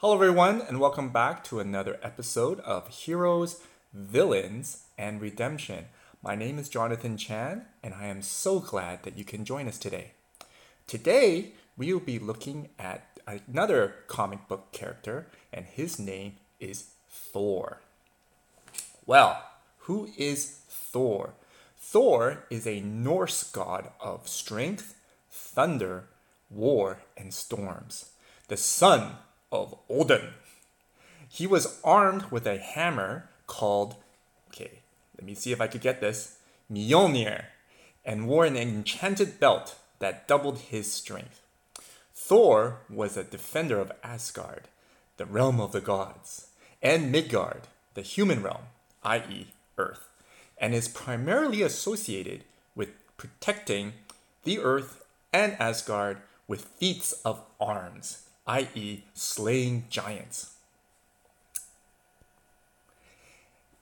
Hello, everyone, and welcome back to another episode of Heroes, Villains, and Redemption. My name is Jonathan Chan, and I am so glad that you can join us today. Today, we will be looking at another comic book character, and his name is Thor. Well, who is Thor? Thor is a Norse god of strength, thunder, war, and storms, the son of Odin. He was armed with a hammer called, okay, let me see if I could get this, Mjolnir, and wore an enchanted belt that doubled his strength. Thor was a defender of Asgard, the realm of the gods, and Midgard, the human realm, i.e., Earth, and is primarily associated with protecting the Earth and Asgard with feats of arms, i.e., slaying giants.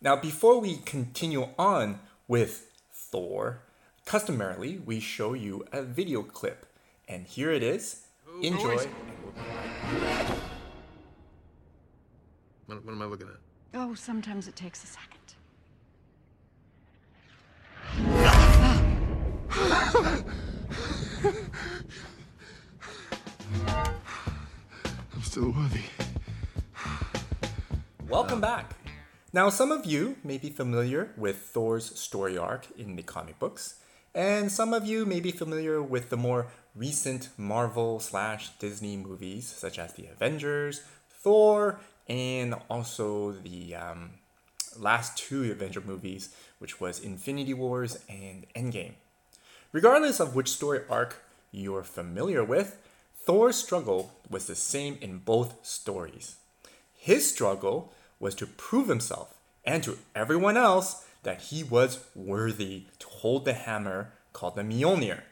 Now, before we continue on with Thor, customarily we show you a video clip, and here it is. Enjoy. boys. and we'll be right What, what am I looking at? Oh, sometimes it takes a second. Still worthy. Welcome back. Now, some of you may be familiar with Thor's story arc in the comic books, and some of you may be familiar with the more recent Marvel slash Disney movies, such as The Avengers, Thor, and also the um, last two Avenger movies, which was Infinity Wars and Endgame. Regardless of which story arc you're familiar with, Thor's struggle was the same in both stories. His struggle was to prove himself and to everyone else that he was worthy to hold the hammer called the Mjolnir.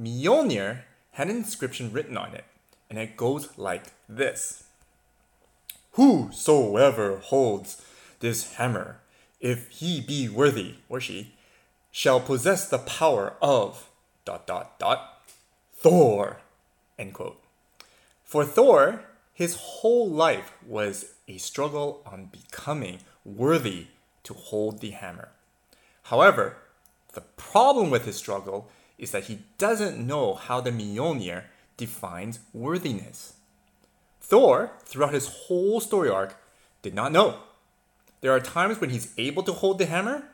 Mjolnir had an inscription written on it, and it goes like this Whosoever holds this hammer, if he be worthy, or she, shall possess the power of dot dot dot Thor. End quote. For Thor, his whole life was a struggle on becoming worthy to hold the hammer. However, the problem with his struggle is that he doesn't know how the Mjolnir defines worthiness. Thor, throughout his whole story arc, did not know. There are times when he's able to hold the hammer,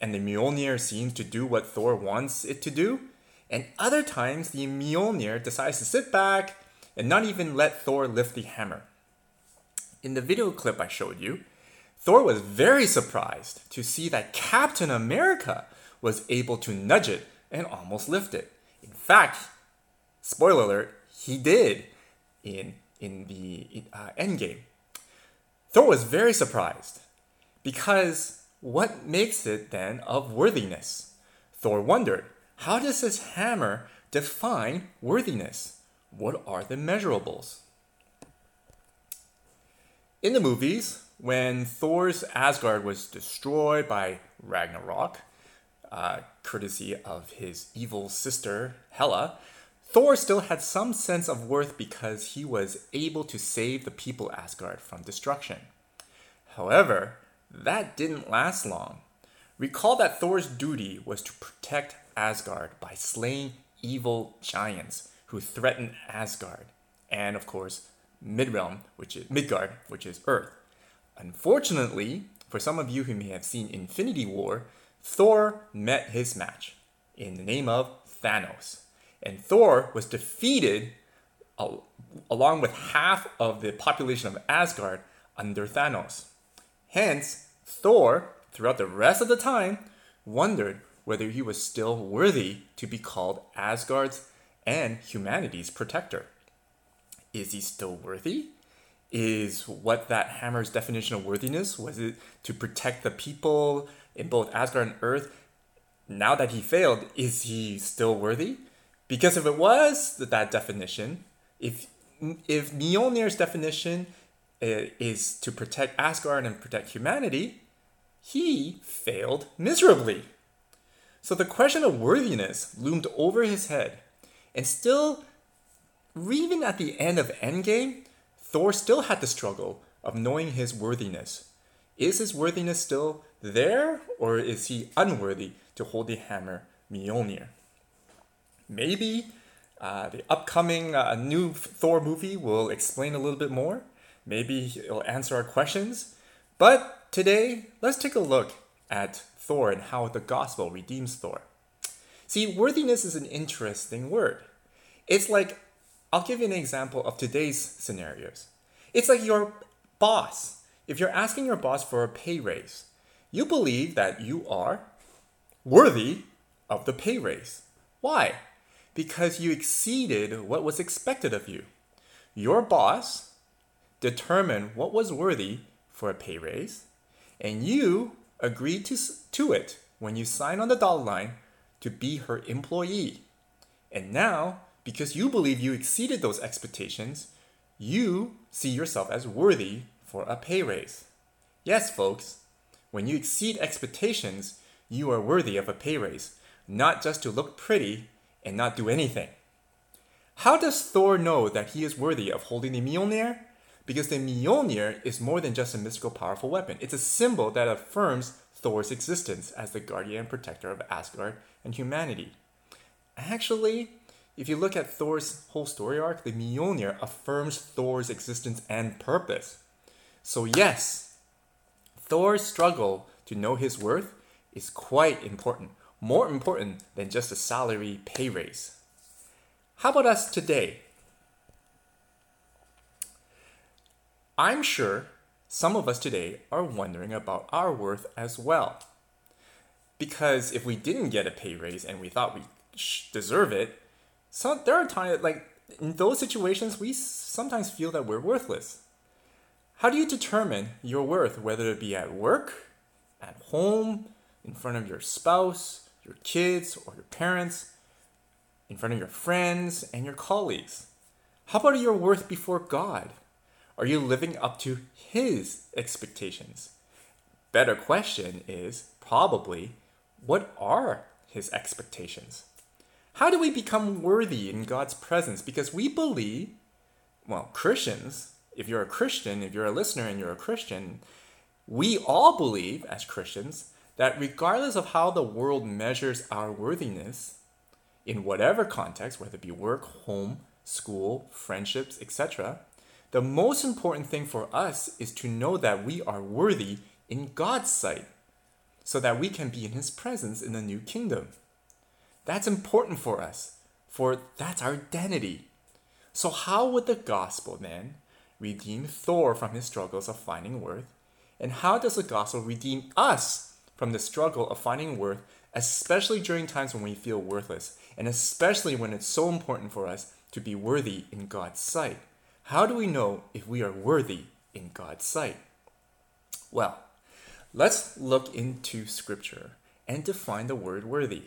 and the Mjolnir seems to do what Thor wants it to do, and other times the Mjolnir decides to sit back and not even let Thor lift the hammer. In the video clip I showed you, Thor was very surprised to see that Captain America was able to nudge it and almost lift it. In fact, spoiler alert, he did in in the uh, Endgame. Thor was very surprised because what makes it then of worthiness? Thor wondered, how does this hammer define worthiness? What are the measurables? In the movies, when Thor's Asgard was destroyed by Ragnarok, uh, courtesy of his evil sister Hela, Thor still had some sense of worth because he was able to save the people Asgard from destruction. However, that didn't last long. Recall that Thor's duty was to protect Asgard by slaying evil giants who threaten Asgard, and of course, Midrealm, which is Midgard, which is Earth. Unfortunately, for some of you who may have seen Infinity War, Thor met his match in the name of Thanos. And Thor was defeated al- along with half of the population of Asgard under Thanos. Hence, Thor, throughout the rest of the time, wondered whether he was still worthy to be called Asgard's and humanity's protector. Is he still worthy? Is what that hammer's definition of worthiness? Was it to protect the people in both Asgard and Earth? Now that he failed, is he still worthy? Because if it was that definition, if if Mjolnir's definition uh, is to protect Asgard and protect humanity, he failed miserably. So the question of worthiness loomed over his head, and still, even at the end of Endgame, Thor still had the struggle of knowing his worthiness. Is his worthiness still there, or is he unworthy to hold the hammer Mjolnir? Maybe uh, the upcoming uh, new Thor movie will explain a little bit more. Maybe it'll answer our questions. But today, let's take a look at Thor and how the gospel redeems Thor. See, worthiness is an interesting word. It's like, I'll give you an example of today's scenarios. It's like your boss. If you're asking your boss for a pay raise, you believe that you are worthy of the pay raise. Why? Because you exceeded what was expected of you. Your boss determined what was worthy for a pay raise, and you agreed to, to it when you sign on the dotted line to be her employee. And now, because you believe you exceeded those expectations, you see yourself as worthy for a pay raise. Yes, folks, when you exceed expectations, you are worthy of a pay raise, not just to look pretty and not do anything. How does Thor know that he is worthy of holding the Mjolnir? Because the Mjolnir is more than just a mystical powerful weapon. It's a symbol that affirms Thor's existence as the guardian and protector of Asgard and humanity. Actually, if you look at Thor's whole story arc, the Mjolnir affirms Thor's existence and purpose. So, yes, Thor's struggle to know his worth is quite important, more important than just a salary pay raise. How about us today? I'm sure some of us today are wondering about our worth as well. Because if we didn't get a pay raise and we thought we deserve it, so there are times like in those situations we sometimes feel that we're worthless. How do you determine your worth, whether it be at work, at home, in front of your spouse, your kids, or your parents, in front of your friends and your colleagues? How about your worth before God? Are you living up to His expectations? Better question is probably what are His expectations? How do we become worthy in God's presence? Because we believe, well, Christians, if you're a Christian, if you're a listener and you're a Christian, we all believe as Christians that regardless of how the world measures our worthiness, in whatever context, whether it be work, home, school, friendships, etc., the most important thing for us is to know that we are worthy in God's sight so that we can be in His presence in the new kingdom. That's important for us, for that's our identity. So, how would the gospel then redeem Thor from his struggles of finding worth? And how does the gospel redeem us from the struggle of finding worth, especially during times when we feel worthless, and especially when it's so important for us to be worthy in God's sight? How do we know if we are worthy in God's sight? Well, let's look into Scripture and define the word worthy.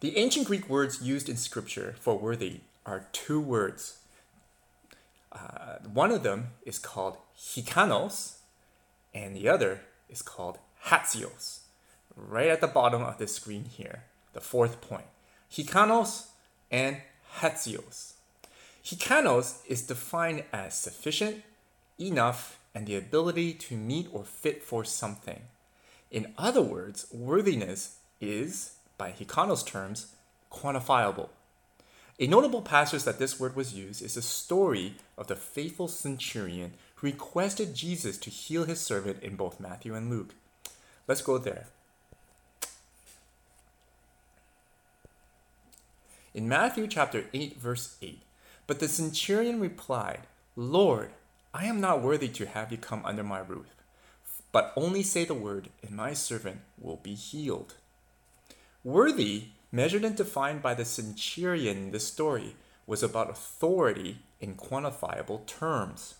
The ancient Greek words used in Scripture for worthy are two words. Uh, one of them is called hikanos, and the other is called hatsios. Right at the bottom of the screen here, the fourth point. Hikanos and hatsios. Hikanos is defined as sufficient, enough, and the ability to meet or fit for something. In other words, worthiness is by Hikanos terms, quantifiable. A notable passage that this word was used is the story of the faithful centurion who requested Jesus to heal his servant in both Matthew and Luke. Let's go there. In Matthew chapter 8 verse 8, but the centurion replied, Lord, I am not worthy to have you come under my roof, but only say the word, and my servant will be healed. Worthy, measured and defined by the centurion in this story, was about authority in quantifiable terms.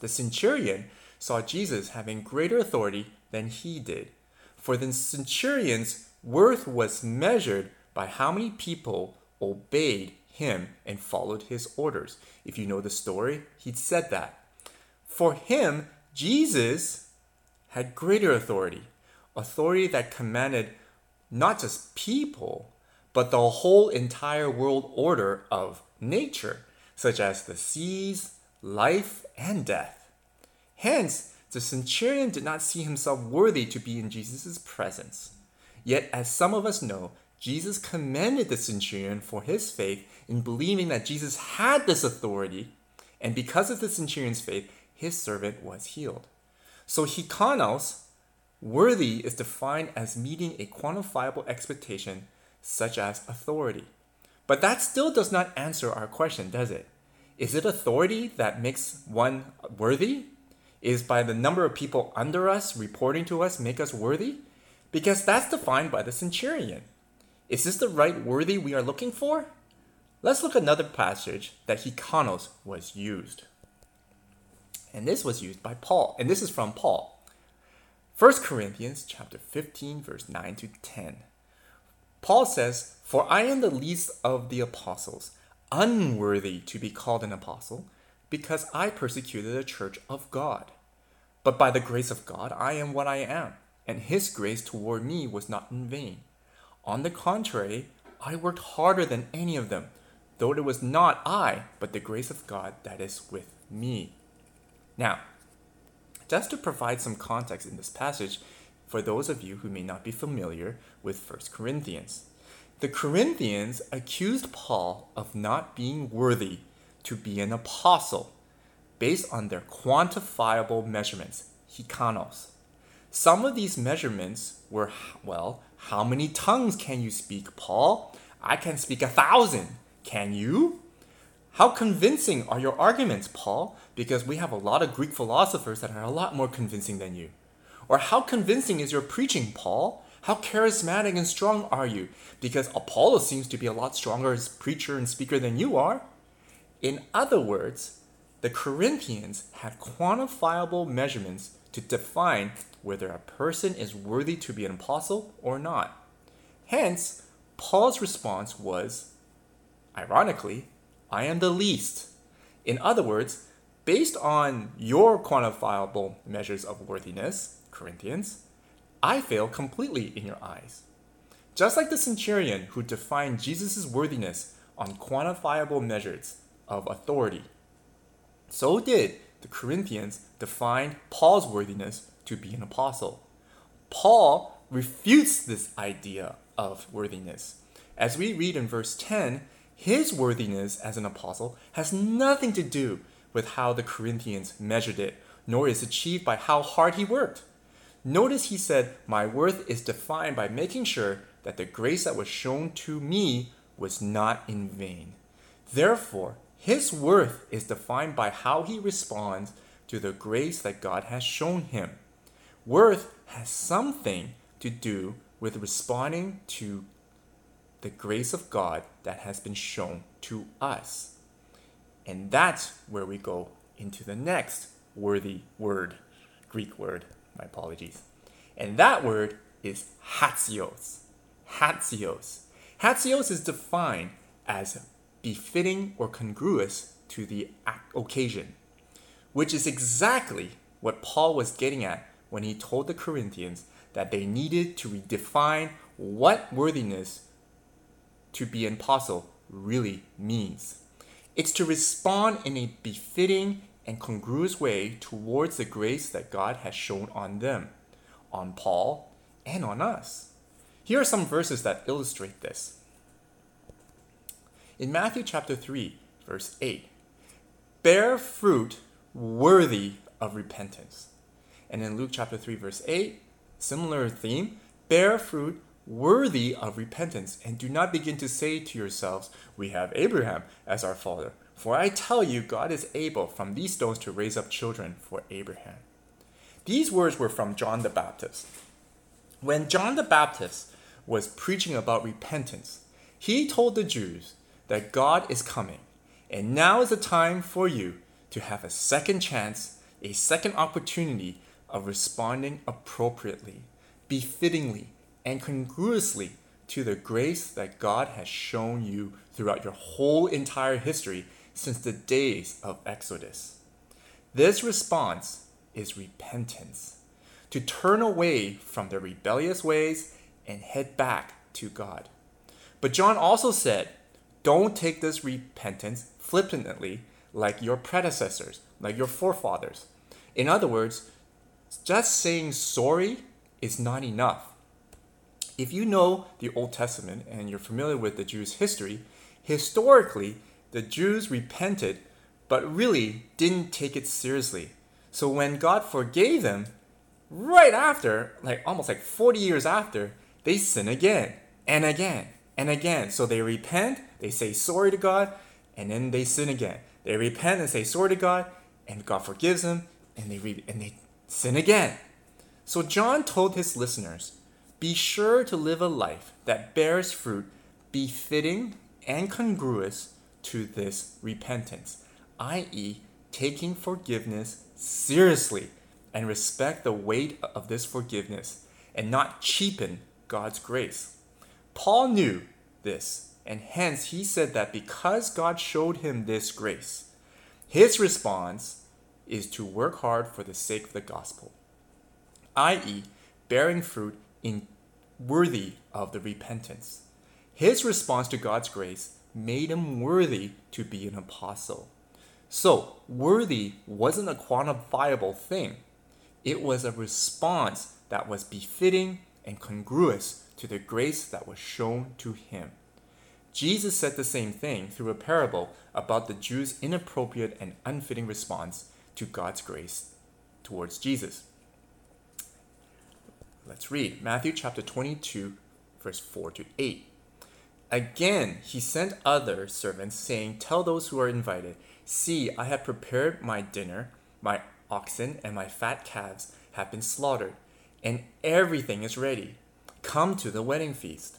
The centurion saw Jesus having greater authority than he did, for the centurion's worth was measured by how many people obeyed him and followed his orders. If you know the story, he said that. For him, Jesus had greater authority, authority that commanded not just people, but the whole entire world order of nature, such as the seas, life and death. Hence, the centurion did not see himself worthy to be in Jesus' presence. Yet, as some of us know, Jesus commended the centurion for his faith in believing that Jesus had this authority, and because of the centurion's faith, his servant was healed. So, hikanos, worthy, is defined as meeting a quantifiable expectation, such as authority. But that still does not answer our question, does it? Is it authority that makes one worthy? Is by the number of people under us reporting to us make us worthy? Because that's defined by the centurion. Is this the right worthy we are looking for? Let's look at another passage that hikanos was used. And this was used by Paul, and this is from Paul. 1 Corinthians chapter 15 verse 9 to 10. Paul says, "For I am the least of the apostles, unworthy to be called an apostle, because I persecuted the church of God. But by the grace of God I am what I am, and his grace toward me was not in vain. On the contrary, I worked harder than any of them, though it was not I, but the grace of God that is with me." Now, just to provide some context in this passage for those of you who may not be familiar with 1 Corinthians. The Corinthians accused Paul of not being worthy to be an apostle based on their quantifiable measurements, hikanos. Some of these measurements were, well, how many tongues can you speak, Paul? I can speak a thousand. Can you? How convincing are your arguments, Paul? Because we have a lot of Greek philosophers that are a lot more convincing than you. Or how convincing is your preaching, Paul? How charismatic and strong are you? Because Apollo seems to be a lot stronger as preacher and speaker than you are. In other words, the Corinthians had quantifiable measurements to define whether a person is worthy to be an apostle or not. Hence, Paul's response was, ironically, I am the least. In other words, based on your quantifiable measures of worthiness, Corinthians, I fail completely in your eyes. Just like the centurion who defined Jesus' worthiness on quantifiable measures of authority, so did the Corinthians define Paul's worthiness to be an apostle. Paul refutes this idea of worthiness. As we read in verse 10, his worthiness as an apostle has nothing to do with how the Corinthians measured it, nor is achieved by how hard he worked. Notice he said, My worth is defined by making sure that the grace that was shown to me was not in vain. Therefore, his worth is defined by how he responds to the grace that God has shown him. Worth has something to do with responding to the grace of God that has been shown to us. And that's where we go into the next worthy word, Greek word, my apologies. And that word is hatsios. Hatsios. Hatsios is defined as befitting or congruous to the occasion, which is exactly what Paul was getting at when he told the Corinthians that they needed to redefine what worthiness to be an apostle really means. It's to respond in a befitting and congruous way towards the grace that God has shown on them, on Paul, and on us. Here are some verses that illustrate this. In Matthew chapter 3, verse 8, bear fruit worthy of repentance. And in Luke chapter 3, verse 8, similar theme, bear fruit worthy of repentance, and do not begin to say to yourselves, We have Abraham as our father. For I tell you, God is able from these stones to raise up children for Abraham. These words were from John the Baptist. When John the Baptist was preaching about repentance, he told the Jews that God is coming, and now is the time for you to have a second chance, a second opportunity of responding appropriately, befittingly, and congruously to the grace that God has shown you throughout your whole entire history since the days of Exodus. This response is repentance, to turn away from their rebellious ways and head back to God. But John also said, don't take this repentance flippantly, like your predecessors, like your forefathers. In other words, just saying sorry is not enough. If you know the Old Testament and you're familiar with the Jews' history, historically, the Jews repented but really didn't take it seriously. So when God forgave them, right after, like almost like 40 years after, they sin again and again and again. So they repent, they say sorry to God, and then they sin again. They repent and say sorry to God, and God forgives them, and they re- and they sin again. So John told his listeners, be sure to live a life that bears fruit befitting and congruous to this repentance, i.e., taking forgiveness seriously and respect the weight of this forgiveness and not cheapen God's grace. Paul knew this, and hence he said that because God showed him this grace, his response is to work hard for the sake of the gospel, i.e., bearing fruit in worthy of the repentance. His response to God's grace made him worthy to be an apostle. So, worthy wasn't a quantifiable thing. It was a response that was befitting and congruous to the grace that was shown to him. Jesus said the same thing through a parable about the Jews' inappropriate and unfitting response to God's grace towards Jesus. Let's read Matthew chapter 22, verse 4 to 8. Again, he sent other servants, saying, Tell those who are invited, See, I have prepared my dinner, my oxen and my fat calves have been slaughtered, and everything is ready. Come to the wedding feast.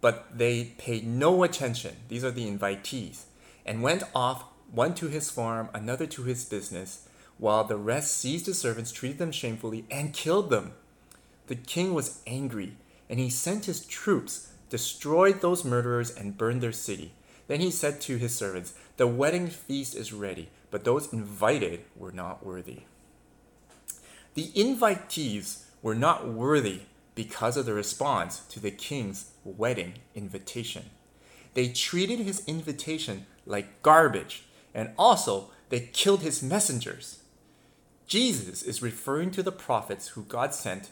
But they paid no attention, these are the invitees, and went off, one to his farm, another to his business, while the rest seized the servants, treated them shamefully, and killed them. The king was angry, and he sent his troops, destroyed those murderers, and burned their city. Then he said to his servants, The wedding feast is ready, but those invited were not worthy. The invitees were not worthy because of the response to the king's wedding invitation. They treated his invitation like garbage, and also they killed his messengers. Jesus is referring to the prophets who God sent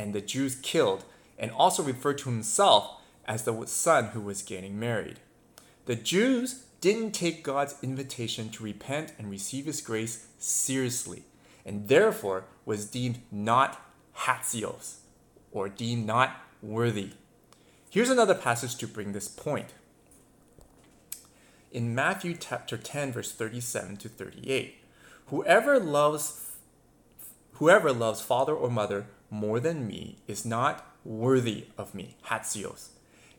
and the Jews killed, and also referred to himself as the son who was getting married. The Jews didn't take God's invitation to repent and receive his grace seriously, and therefore was deemed not hatsios, or deemed not worthy. Here's another passage to bring this point. In Matthew chapter 10, verse 37 to 38, whoever loves whoever loves father or mother more than me is not worthy of me, hatsios.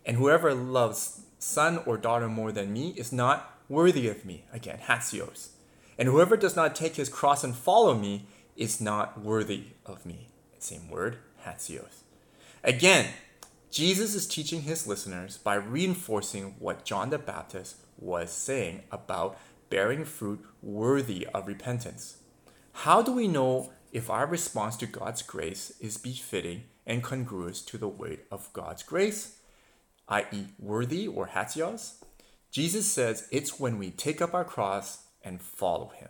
And whoever loves son or daughter more than me is not worthy of me. Again, hatsios. And whoever does not take his cross and follow me is not worthy of me. Same word, hatsios. Again, Jesus is teaching his listeners by reinforcing what John the Baptist was saying about bearing fruit worthy of repentance. How do we know if our response to God's grace is befitting and congruous to the weight of God's grace? i.e., worthy or hatsios, Jesus says it's when we take up our cross and follow him.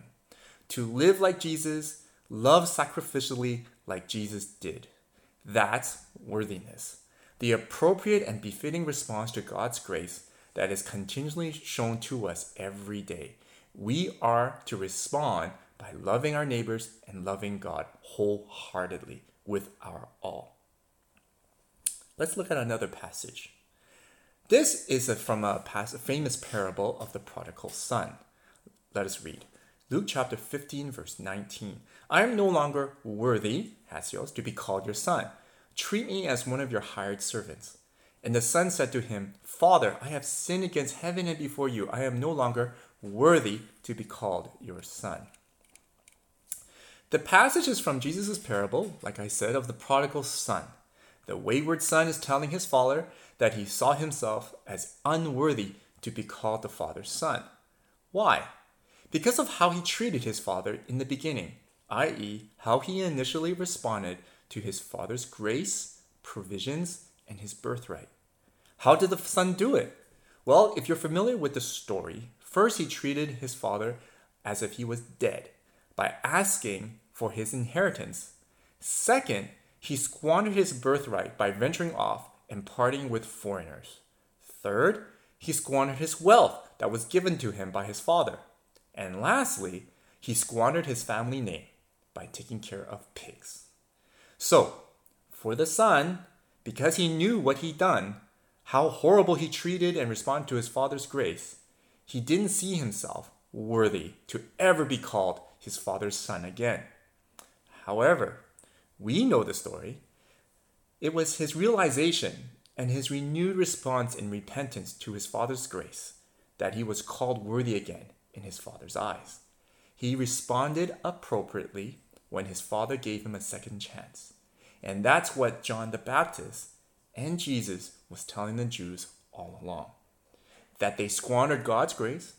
To live like Jesus, love sacrificially like Jesus did. That's worthiness. The appropriate and befitting response to God's grace that is continually shown to us every day. We are to respond by loving our neighbors and loving God wholeheartedly with our all. Let's look at another passage. This is a, from a, past, a famous parable of the prodigal son. Let us read. Luke chapter 15, verse 19. I am no longer worthy, Hatsios, to be called your son. Treat me as one of your hired servants. And the son said to him, Father, I have sinned against heaven and before you. I am no longer worthy to be called your son. The passage is from Jesus' parable, like I said, of the prodigal son. The wayward son is telling his father that he saw himself as unworthy to be called the father's son. Why? Because of how he treated his father in the beginning, i.e., how he initially responded to his father's grace, provisions, and his birthright. How did the son do it? Well, if you're familiar with the story, first he treated his father as if he was dead by asking for his inheritance. Second, he squandered his birthright by venturing off and partying with foreigners. Third, he squandered his wealth that was given to him by his father. And lastly, he squandered his family name by taking care of pigs. So, for the son, because he knew what he'd done, how horrible he treated and responded to his father's grace, he didn't see himself worthy to ever be called his father's son again. However, we know the story. It was his realization and his renewed response in repentance to his father's grace that he was called worthy again in his father's eyes. He responded appropriately when his father gave him a second chance. And that's what John the Baptist and Jesus was telling the Jews all along. That they squandered God's grace,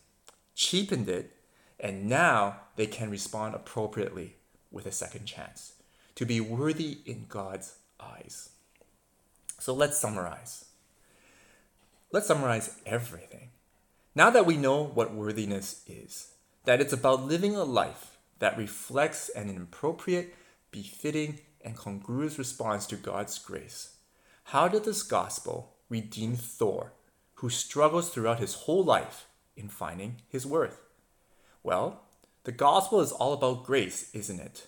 cheapened it, and now they can respond appropriately with a second chance to be worthy in God's eyes. So let's summarize. Let's summarize everything. Now that we know what worthiness is, that it's about living a life that reflects an appropriate, befitting, and congruous response to God's grace, how did this gospel redeem Thor, who struggles throughout his whole life in finding his worth? Well, the gospel is all about grace, isn't it?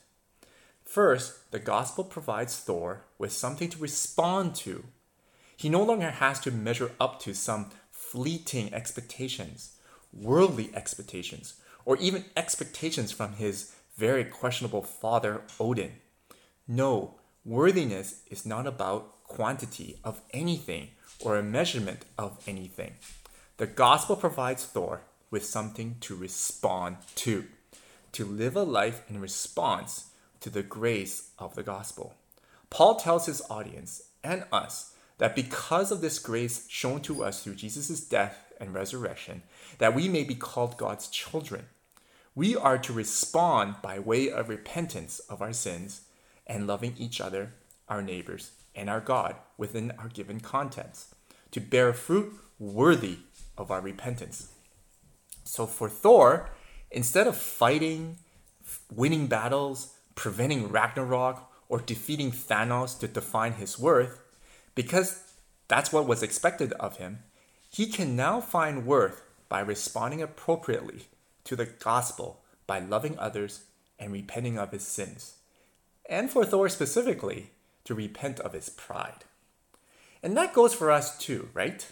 First, the gospel provides Thor with something to respond to. He no longer has to measure up to some fleeting expectations, worldly expectations, or even expectations from his very questionable father, Odin. No, worthiness is not about quantity of anything or a measurement of anything. The gospel provides Thor with something to respond to, to live a life in response to the grace of the gospel. Paul tells his audience and us that because of this grace shown to us through Jesus' death and resurrection, that we may be called God's children. We are to respond by way of repentance of our sins and loving each other, our neighbors, and our God within our given contents, to bear fruit worthy of our repentance. So for Thor, instead of fighting, winning battles, preventing Ragnarok, or defeating Thanos to define his worth, because that's what was expected of him, he can now find worth by responding appropriately to the gospel by loving others and repenting of his sins. And for Thor specifically, to repent of his pride. And that goes for us too, right?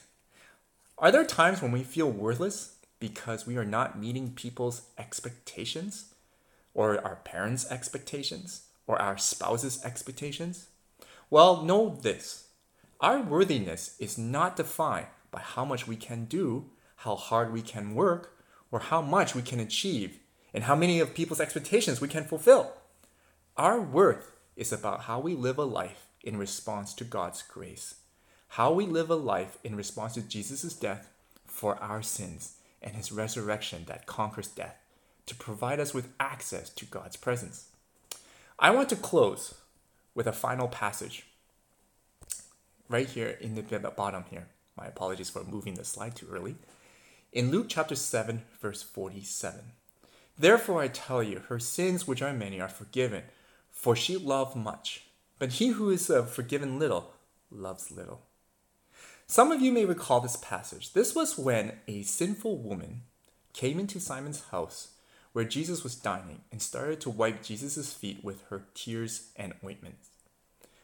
Are there times when we feel worthless because we are not meeting people's expectations? or our parents' expectations, or our spouse's expectations? Well, know this our worthiness is not defined by how much we can do, how hard we can work, or how much we can achieve, and how many of people's expectations we can fulfill. Our worth is about how we live a life in response to God's grace, how we live a life in response to Jesus' death for our sins and his resurrection that conquers death to provide us with access to God's presence. I want to close with a final passage right here in the bottom here. My apologies for moving the slide too early. In Luke chapter 7, verse 47. Therefore I tell you, her sins, which are many, are forgiven, for she loved much. But he who is uh, forgiven little loves little. Some of you may recall this passage. This was when a sinful woman came into Simon's house where Jesus was dining and started to wipe Jesus' feet with her tears and ointments.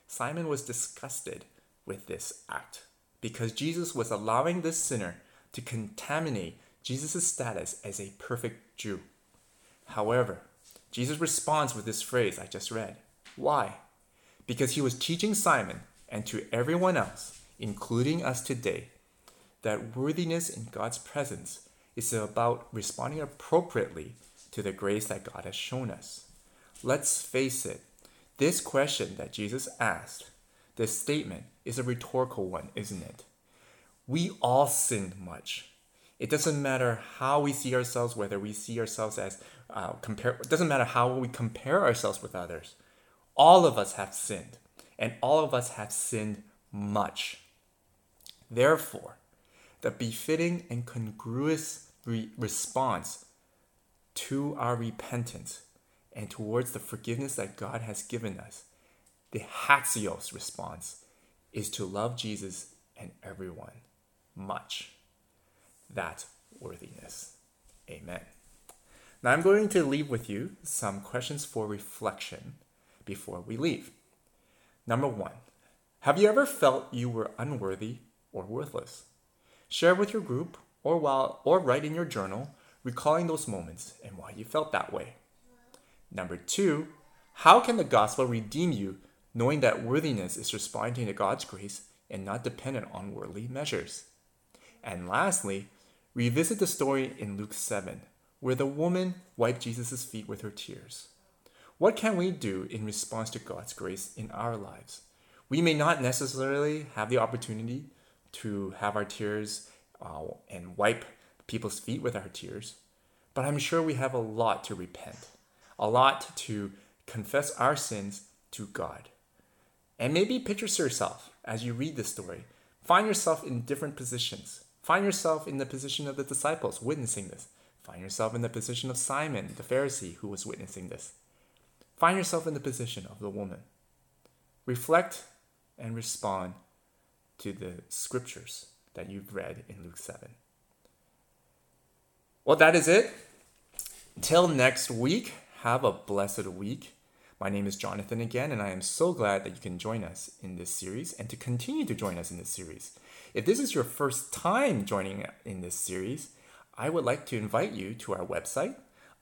Simon was disgusted with this act because Jesus was allowing this sinner to contaminate Jesus' status as a perfect Jew. However, Jesus responds with this phrase I just read. Why? Because he was teaching Simon and to everyone else, including us today, that worthiness in God's presence is about responding appropriately to the grace that God has shown us. Let's face it, this question that Jesus asked, this statement, is a rhetorical one, isn't it? We all sin much. It doesn't matter how we see ourselves, whether we see ourselves as uh, compare. It doesn't matter how we compare ourselves with others. All of us have sinned, and all of us have sinned much. Therefore, the befitting and congruous re- response to our repentance and towards the forgiveness that God has given us, the hatsios response is to love Jesus and everyone much. That's worthiness. Amen. Now I'm going to leave with you some questions for reflection before we leave. Number one, have you ever felt you were unworthy or worthless? Share with your group or while or write in your journal recalling those moments and why you felt that way. Number 2, how can the gospel redeem you knowing that worthiness is responding to God's grace and not dependent on worldly measures? And lastly, revisit the story in Luke 7 where the woman wiped Jesus' feet with her tears. What can we do in response to God's grace in our lives? We may not necessarily have the opportunity to have our tears uh, and wipe people's feet with our tears, but I'm sure we have a lot to repent, a lot to confess our sins to God. And maybe picture yourself as you read this story. Find yourself in different positions. Find yourself in the position of the disciples witnessing this. Find yourself in the position of Simon, the Pharisee, who was witnessing this. Find yourself in the position of the woman. Reflect and respond to the scriptures that you've read in Luke 7. Well, that is it. Until next week, have a blessed week. My name is Jonathan again, and I am so glad that you can join us in this series and to continue to join us in this series. If this is your first time joining in this series, I would like to invite you to our website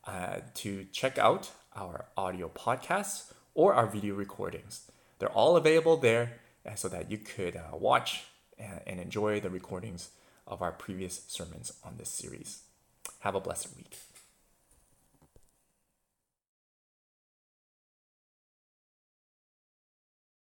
uh, to check out our audio podcasts or our video recordings. They're all available there uh, so that you could uh, watch and enjoy the recordings of our previous sermons on this series. Have a blessed week.